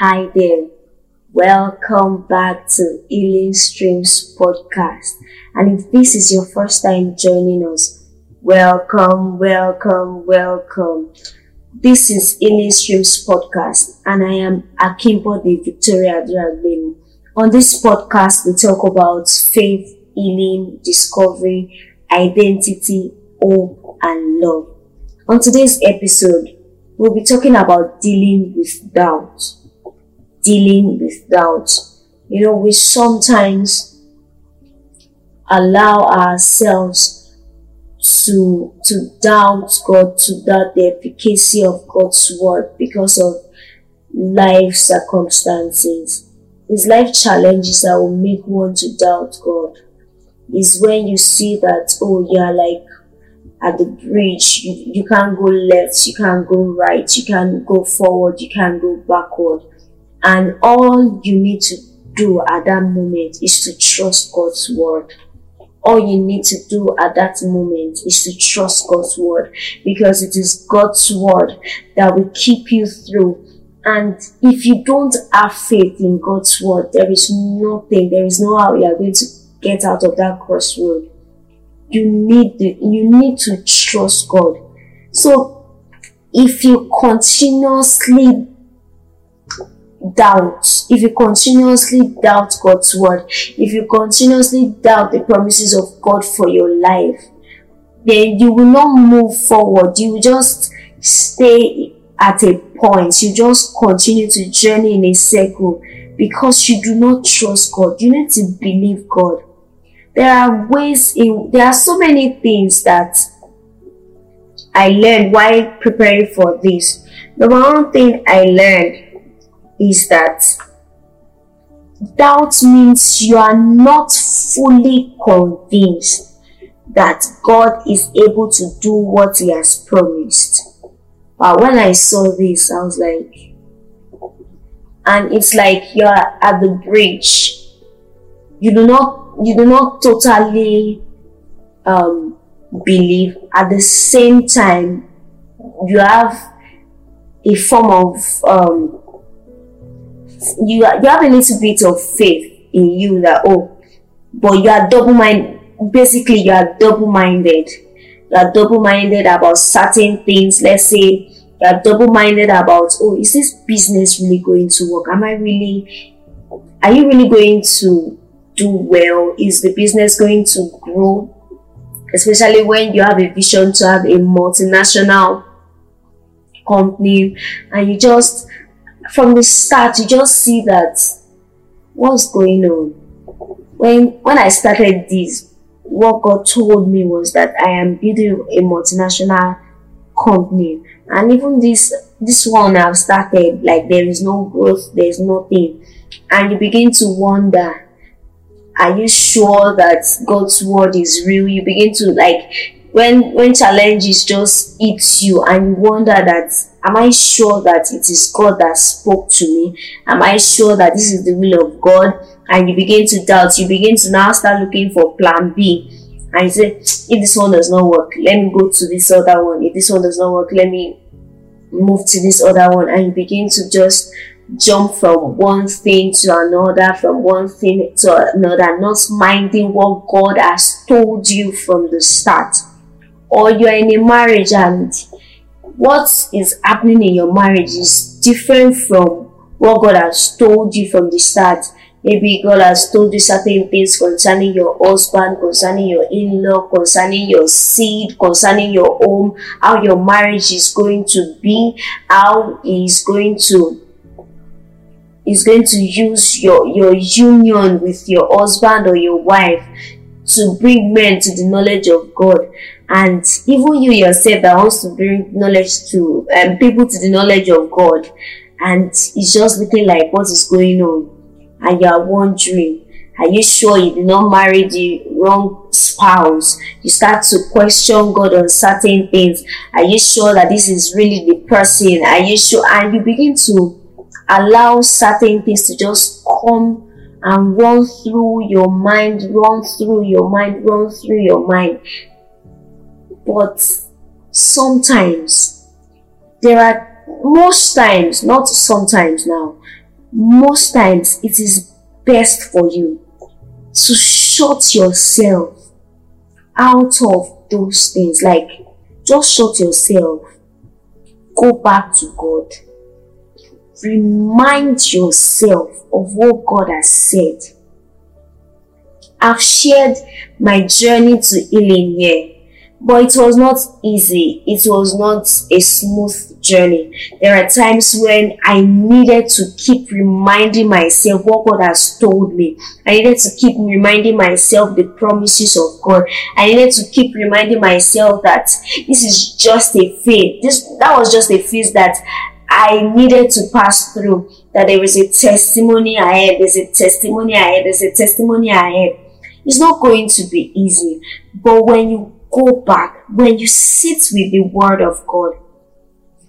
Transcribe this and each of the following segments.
Hi there. Welcome back to Healing Streams podcast. And if this is your first time joining us, welcome, welcome, welcome. This is Healing Streams podcast, and I am Akimbo the Victoria Dragbin. On this podcast, we talk about faith, healing, discovery, identity, hope, and love. On today's episode, we'll be talking about dealing with doubt. Dealing with doubt. You know, we sometimes allow ourselves to to doubt God, to doubt the efficacy of God's word because of life circumstances. It's life challenges that will make one to doubt God. Is when you see that oh yeah, like at the bridge. You, you can't go left, you can't go right, you can't go forward, you can't go backward. And all you need to do at that moment is to trust God's word. All you need to do at that moment is to trust God's word because it is God's word that will keep you through. And if you don't have faith in God's word, there is nothing, there is no how you are going to get out of that crossroad you need the, you need to trust God. So if you continuously doubt, if you continuously doubt God's word, if you continuously doubt the promises of God for your life, then you will not move forward. You just stay at a point. You just continue to journey in a circle because you do not trust God. You need to believe God there are ways in there are so many things that I learned while preparing for this. The one thing I learned is that doubt means you are not fully convinced that God is able to do what He has promised. But when I saw this, I was like, and it's like you're at the bridge. You do not you do not totally um, believe at the same time you have a form of um, you, you have a little bit of faith in you that oh but you are double minded basically you are double minded you are double minded about certain things let's say you are double minded about oh is this business really going to work am i really are you really going to do well? Is the business going to grow? Especially when you have a vision to have a multinational company and you just, from the start, you just see that what's going on. When, when I started this, what God told me was that I am building a multinational company and even this this one I've started like there is no growth there's nothing and you begin to wonder are you sure that God's word is real? You begin to like when when challenges just eat you and you wonder that am I sure that it is God that spoke to me? Am I sure that this is the will of God? And you begin to doubt, you begin to now start looking for plan B. And you say, if this one does not work, let me go to this other one. If this one does not work, let me move to this other one. And you begin to just jump from one thing to another, from one thing to another, not minding what God has told you from the start. Or you're in a marriage and what is happening in your marriage is different from what God has told you from the start. Maybe God has told you certain things concerning your husband, concerning your in law, concerning your seed, concerning your home, how your marriage is going to be, how He going to is going to use your, your union with your husband or your wife to bring men to the knowledge of God. And even you yourself that wants to bring knowledge to um, people to the knowledge of God, and it's just looking like what is going on, and you are wondering, are you sure you did not marry the wrong spouse? You start to question God on certain things. Are you sure that this is really the person? Are you sure? And you begin to allow certain things to just come and run through your mind, run through your mind, run through your mind. But sometimes, there are most times, not sometimes now, most times it is best for you to shut yourself out of those things. Like, just shut yourself. Go back to God. Remind yourself of what God has said. I've shared my journey to healing here but it was not easy. It was not a smooth journey. There are times when I needed to keep reminding myself what God has told me. I needed to keep reminding myself the promises of God. I needed to keep reminding myself that this is just a phase. This that was just a phase that I needed to pass through. That there is a testimony ahead. There's a testimony ahead. There's a testimony ahead. It's not going to be easy. But when you go back, when you sit with the word of God.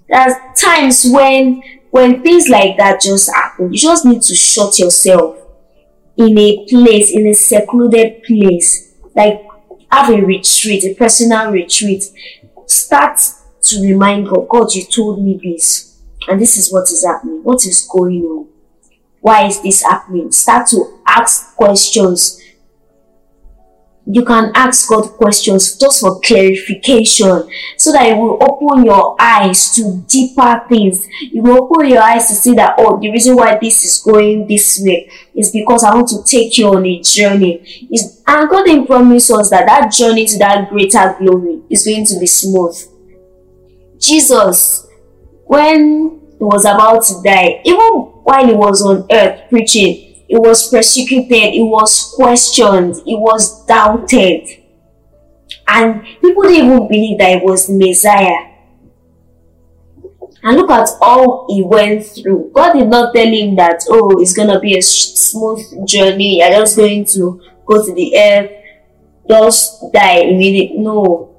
There's times when when things like that just happen, you just need to shut yourself in a place, in a secluded place. Like have a retreat, a personal retreat. Start to remind God, God, you told me this, and this is what is happening. What is going on? Why is this happening? Start to ask questions you can ask God questions just for clarification so that it will open your eyes to deeper things. You will open your eyes to see that, oh, the reason why this is going this way is because I want to take you on a journey. Is and God didn't promise us that that journey to that greater glory is going to be smooth. Jesus, when he was about to die, even while he was on earth preaching, it was persecuted, it was questioned, it was doubted. And people didn't even believe that it was Messiah. And look at all he went through. God did not tell him that, oh, it's going to be a smooth journey. You're just going to go to the earth, just die immediately. No.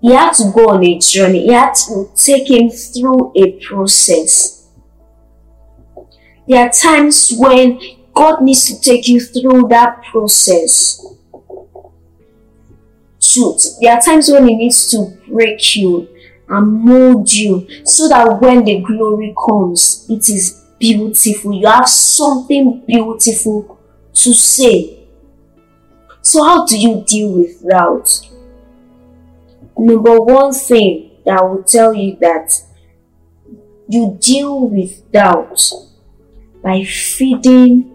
He had to go on a journey. He had to take him through a process. There are times when God needs to take you through that process. Truth. There are times when He needs to break you and mold you so that when the glory comes, it is beautiful. You have something beautiful to say. So, how do you deal with doubt? Number one thing that I will tell you that you deal with doubt by feeding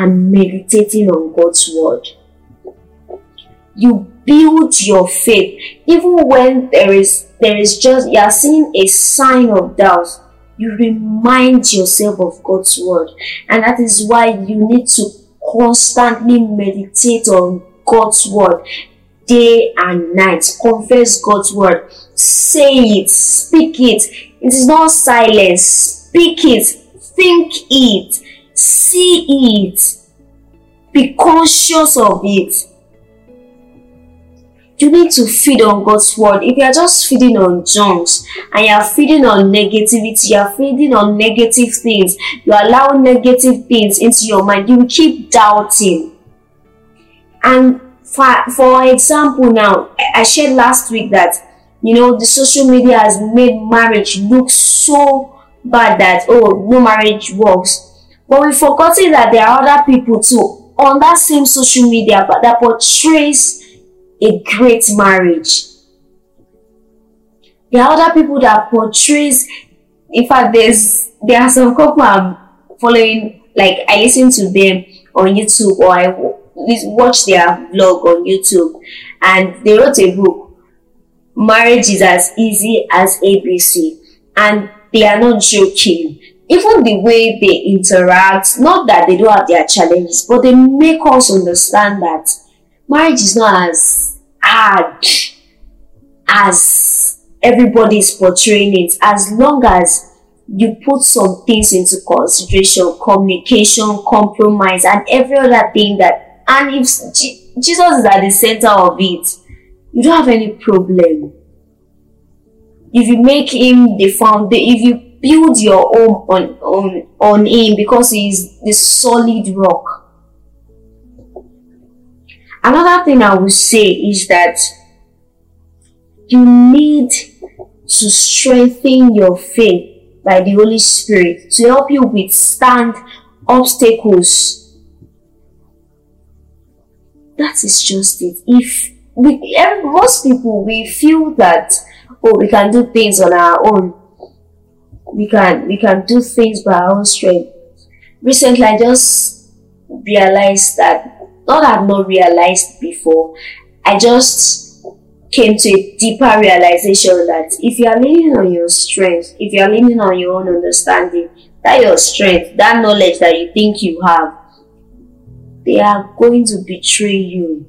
and meditating on God's word. You build your faith even when there is there is just you are seeing a sign of doubt. You remind yourself of God's word, and that is why you need to constantly meditate on God's word day and night. Confess God's word. Say it, speak it. It is not silence. Speak it, think it see it, be conscious of it. You need to feed on God's word. If you are just feeding on junks and you are feeding on negativity, you are feeding on negative things, you allow negative things into your mind, you keep doubting. And for, for example, now, I shared last week that you know the social media has made marriage look so bad that oh no marriage works but we've forgotten that there are other people too. On that same social media but that portrays a great marriage. There are other people that portrays in fact there's there are some couple I'm following like I listen to them on YouTube or I watch their vlog on YouTube. And they wrote a book marriage is as easy as ABC and they are not joking even the way they interact, not that they don't have their challenges, but they make us understand that marriage is not as hard as everybody is portraying it, as long as you put some things into consideration, communication, compromise, and every other thing that, and if Jesus is at the center of it, you don't have any problem. If you make him the foundation, if you build your home on, on, on Him because He is the solid rock. Another thing I will say is that you need to strengthen your faith by the Holy Spirit to help you withstand obstacles. That is just it. If we, most people, we feel that, oh, we can do things on our own. We can, we can do things by our own strength. Recently, I just realized that, not I've not realized before, I just came to a deeper realization that if you are leaning on your strength, if you are leaning on your own understanding, that your strength, that knowledge that you think you have, they are going to betray you.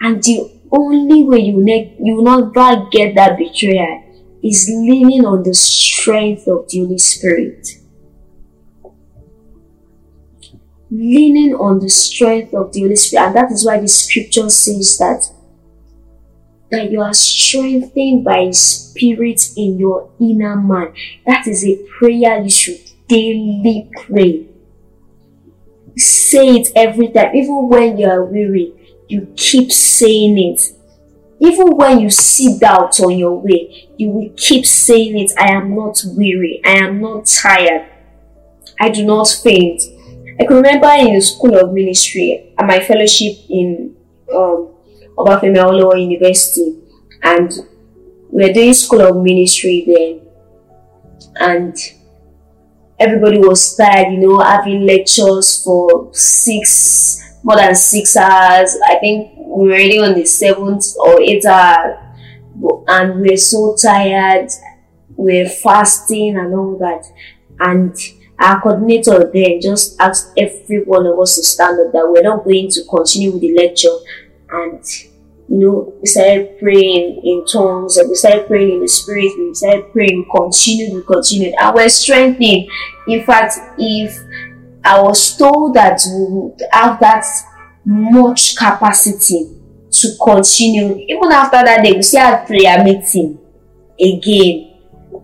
And the only way you, ne- you will not get that betrayal is leaning on the strength of the Holy Spirit. Leaning on the strength of the Holy Spirit. And that is why the scripture says that that you are strengthened by His Spirit in your inner man. That is a prayer you should daily pray. Say it every time, even when you are weary, you keep saying it. Even when you see doubt on your way, you will keep saying it. I am not weary. I am not tired. I do not faint. I can remember in the school of ministry at my fellowship in um, Obafemi University, and we were doing school of ministry there, and everybody was tired, you know, having lectures for six more than six hours. I think we were already on the seventh or eighth hour, and we are so tired. We're fasting and all that, and our coordinator then just asked every one of us to stand up that we're not going to continue with the lecture and you know, we started praying in tongues and we started praying in the spirit, we started praying, continued, we continued, and we're strengthening. In fact, if I was told that we would have that much capacity to continue, even after that day, we still had prayer meeting again.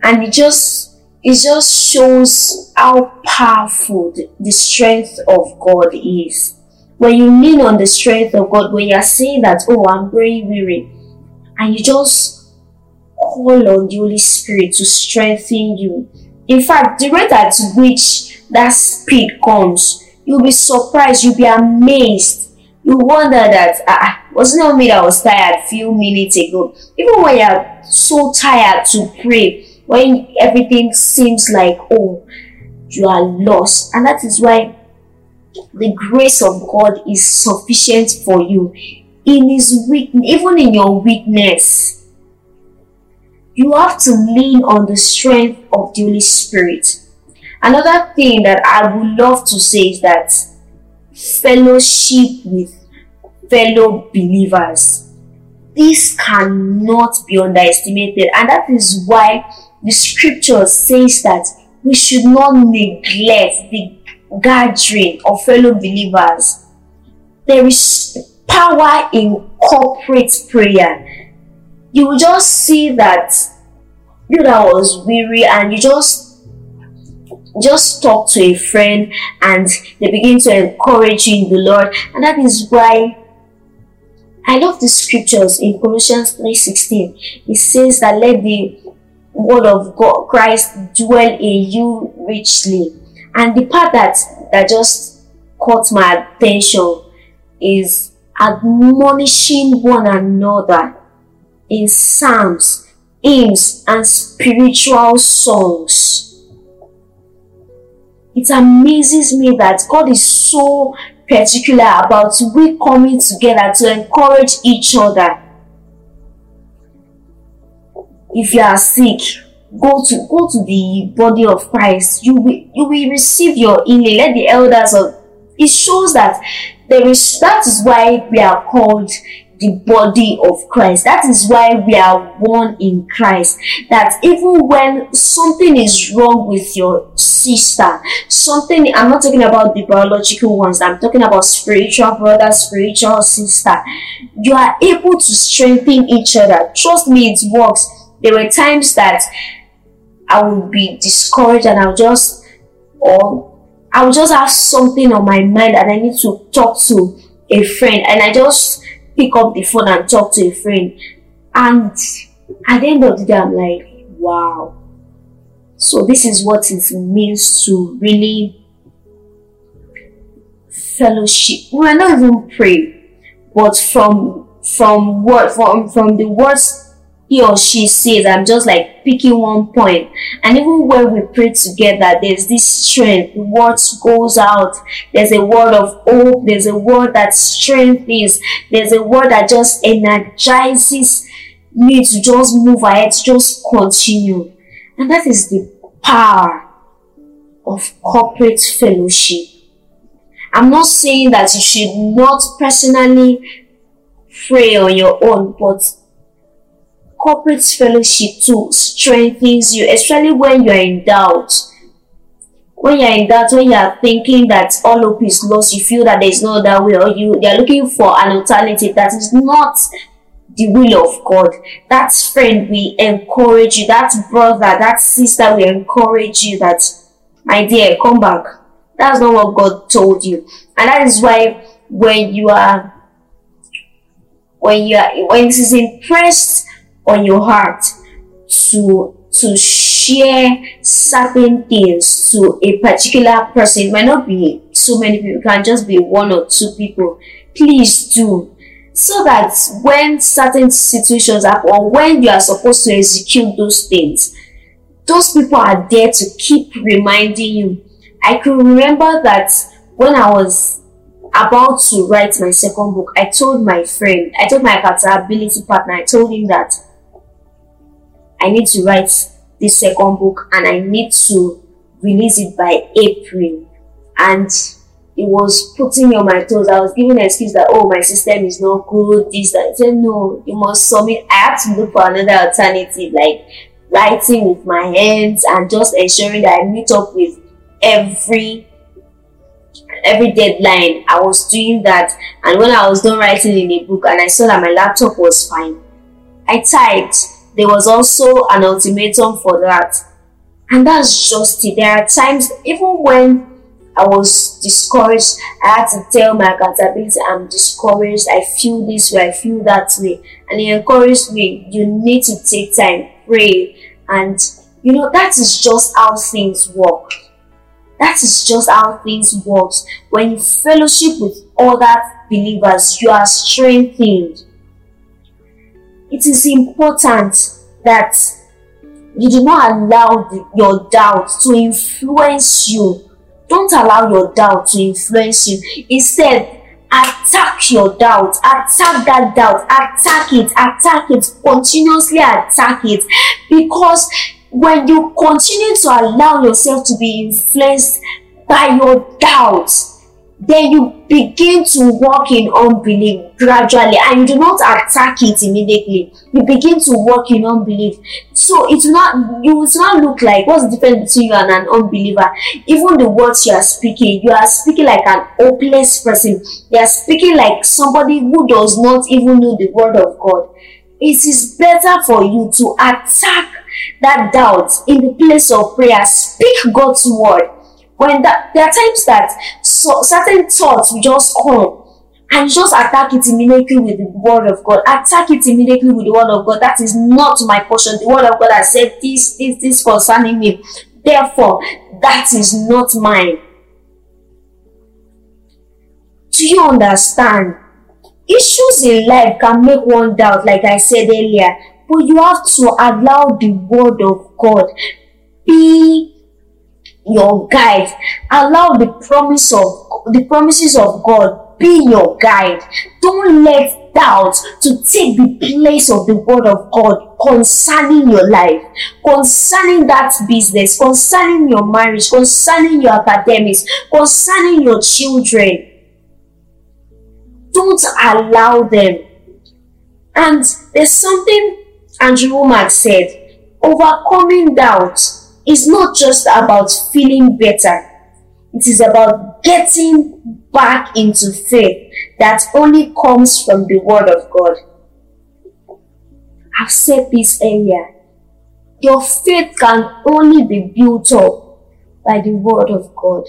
And it just it just shows how powerful the, strength of God is when you lean on the strength of God, when you're saying that, oh, I'm very weary, and you just call on the Holy Spirit to strengthen you. In fact, the rate at which that speed comes, you'll be surprised, you'll be amazed. You wonder that, ah, wasn't it me that was tired a few minutes ago? Even when you're so tired to pray, when everything seems like, oh, you are lost. And that is why the grace of God is sufficient for you in his weak even in your weakness you have to lean on the strength of the Holy Spirit another thing that I would love to say is that fellowship with fellow believers this cannot be underestimated and that is why the scripture says that we should not neglect the gathering of fellow believers. There is power in corporate prayer. You will just see that you that was weary and you just just talk to a friend and they begin to encourage you in the Lord. And that is why I love the scriptures in Colossians 3:16. It says that let the word of God Christ dwell in you richly and the part that that just caught my attention is admonishing one another in psalms, hymns, and spiritual songs. It amazes me that God is so particular about we coming together to encourage each other. If you are sick, go to go to the body of Christ, you will you will receive your healing. Let the elders of it shows that there is that is why we are called the body of Christ. That is why we are one in Christ. That even when something is wrong with your sister, something, I'm not talking about the biological ones, I'm talking about spiritual brother, spiritual sister. You are able to strengthen each other. Trust me, it works. There were times that I would be discouraged and I'll just or I'll just have something on my mind and I need to talk to a friend and I just pick up the phone and talk to a friend and at the end of the day I'm like wow So this is what it means to really fellowship. We are not even pray, but from from what from from the words he or she says, I'm just like picking one point. And even when we pray together, there's this strength. Word goes out. There's a word of hope. There's a word that strengthens. There's a word that just energizes me to just move ahead, to just continue. And that is the power of corporate fellowship. I'm not saying that you should not personally pray on your own, but corporate fellowship too strengthens you, especially when you're in doubt. When you're in doubt, when you're thinking that all hope is lost, you feel that there's no other way, or you they're looking for an alternative that is not the will of God. That friend we encourage you, that brother, that sister we encourage you that my dear, come back. That's not what God told you. And that is why when you are when you are when this is impressed on your heart to to share certain things to a particular person. It might not be so many people, it can just be one or two people. Please do. So that when certain situations happen or when you are supposed to execute those things, those people are there to keep reminding you. I can remember that when I was about to write my second book, I told my friend, I told my accountability partner, I told him that I need to write this second book and I need to release it by April. And it was putting me on my toes. I was giving an excuse that, oh, my system is not good, this, that. I said, no, you must submit. I had to look for another alternative, like writing with my hands and just ensuring that I meet up with every every deadline i was doing that and when i was done writing in a book and i saw that my laptop was fine i typed there was also an ultimatum for that. And that's just it. There are times, even when I was discouraged, I had to tell my accountability, I'm discouraged, I feel this way, I feel that way. And he encouraged me, you need to take time, pray. And, you know, that is just how things work. That is just how things work. When you fellowship with other believers, you are strengthened it is important that you do not allow the, your doubt to influence you. Don't allow your doubt to influence you. Instead, attack your doubt, attack that doubt, attack it, attack it, continuously attack it. Because when you continue to allow yourself to be influenced by your doubts, then you begin to walk in unbelief gradually and you do not attack it immediately. You begin to walk in unbelief. So it will not you will not look like what's the difference between you and an unbeliever? Even the words you are speaking you are speaking like an hopeless person. You are speaking like somebody who does not even know the word of god. It is better for you to attack that doubt in the place of prayer. Speak god's word. When that there are times that so certain thoughts will just come and just attack it immediately with the word of God. Attack it immediately with the word of God. That is not my portion. The word of God has said this, this, this concerning me. Therefore, that is not mine. Do you understand? Issues in life can make one doubt, like I said earlier, but you have to allow the word of God be your guide. Allow the promise of the promises of God be your guide. Don't let doubt to take the place of the word of God concerning your life, concerning that business, concerning your marriage, concerning your academics, concerning your children. Don't allow them. And there's something Andrew Wommack said overcoming doubt is not just about feeling better, it is about getting back into faith that only comes from the Word of God. I've said this earlier. Your faith can only be built up by the Word of God.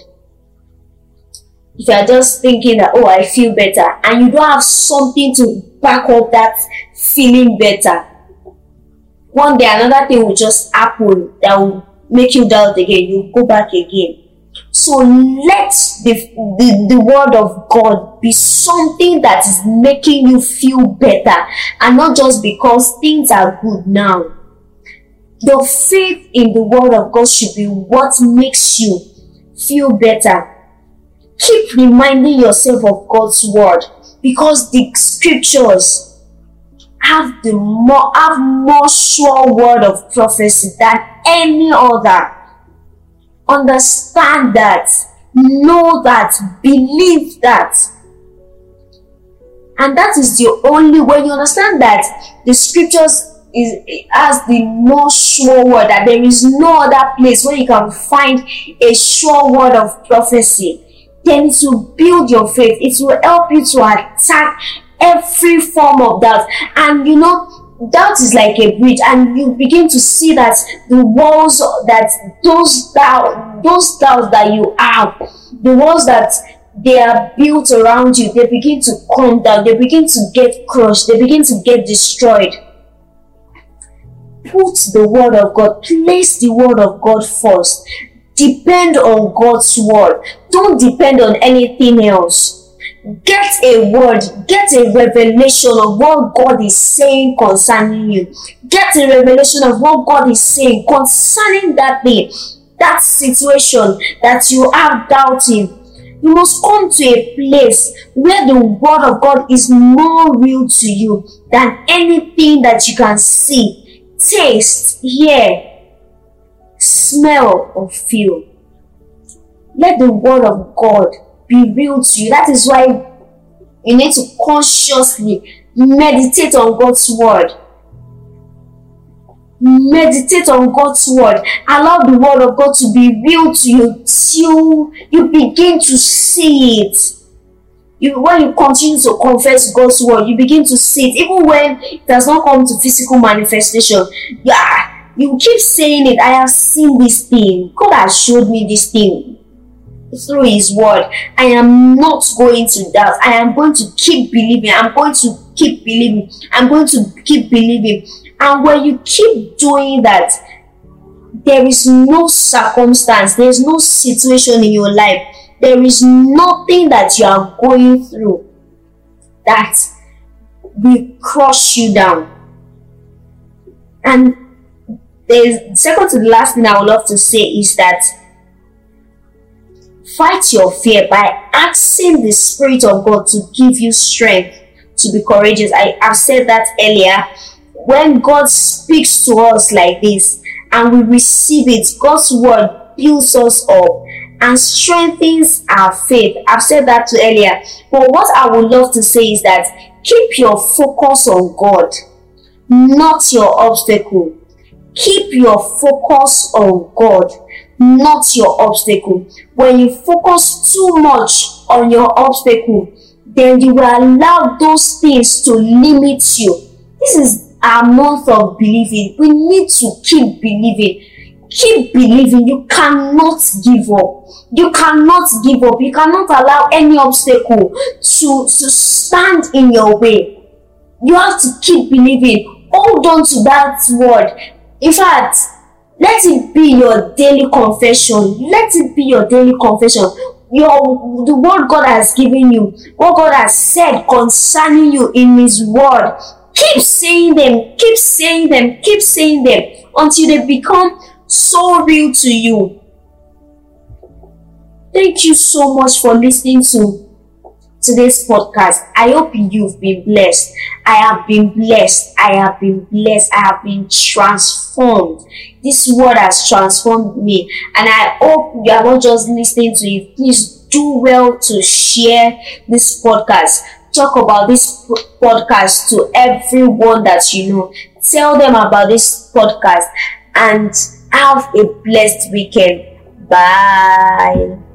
If you are just thinking that, oh, I feel better, and you don't have something to back up that feeling better, one day another thing will just happen that will make you doubt again, you go back again. So let the, the, the word of God be something that is making you feel better and not just because things are good now. Your faith in the word of God should be what makes you feel better. Keep reminding yourself of God's word because the scriptures have the more have more sure word of prophecy than any other understand that, know that, believe that. And that is the only way you understand that the scriptures is as the more sure word that there is no other place where you can find a sure word of prophecy. Then it will build your faith. It will help you to attack every form of doubt. And you know, doubt is like a bridge and you begin to see that the walls that those doubt those doubts that you have the walls that they are built around you they begin to come down they begin to get crushed they begin to get destroyed. Put the word of god place the word of god first. Depend on god's word. Don't depend on anything else Get a word, get a revelation of what God is saying concerning you. Get a revelation of what God is saying concerning that thing, that situation that you are doubting. You must come to a place where the word of God is more real to you than anything that you can see, taste, hear, smell, or feel. Let the word of God be real to you. That is why you need to consciously meditate on God's word. Meditate on God's word. Allow the word of God to be real to you till you begin to see it. You, when you continue to confess God's word, you begin to see it. Even when it does not come to physical manifestation, yeah, you keep saying it. I have seen this thing. God has showed me this thing through his word. I am not going to doubt. I am going to keep believing. I'm going to keep believing. I'm going to keep believing. And when you keep doing that, there is no circumstance, there is no situation in your life, there is nothing that you are going through that will crush you down. And the second to the last thing I would love to say is that Fight your fear by asking the Spirit of God to give you strength to be courageous. I have said that earlier. When God speaks to us like this and we receive it, God's word builds us up and strengthens our faith. I've said that to earlier. But what I would love to say is that keep your focus on God, not your obstacle. Keep your focus on God, not your obstacle. When you focus too much on your obstacle, then you will allow those things to limit you. This is our month of believing. We need to keep believing. Keep believing. You cannot give up. You cannot give up. You cannot allow any obstacle to, to stand in your way. You have to keep believing. Hold on to that word. In fact, let it be your daily confession. Let it be your daily confession. Your the word God has given you, what God has said concerning you in His word. Keep saying them, keep saying them, keep saying them until they become so real to you. Thank you so much for listening to today's podcast. I hope you've been blessed. I have been blessed. I have been blessed. I have been transformed. This word has transformed me. And I hope you are not just listening to it. Please do well to share this podcast. Talk about this podcast to everyone that you know. Tell them about this podcast and have a blessed weekend. Bye.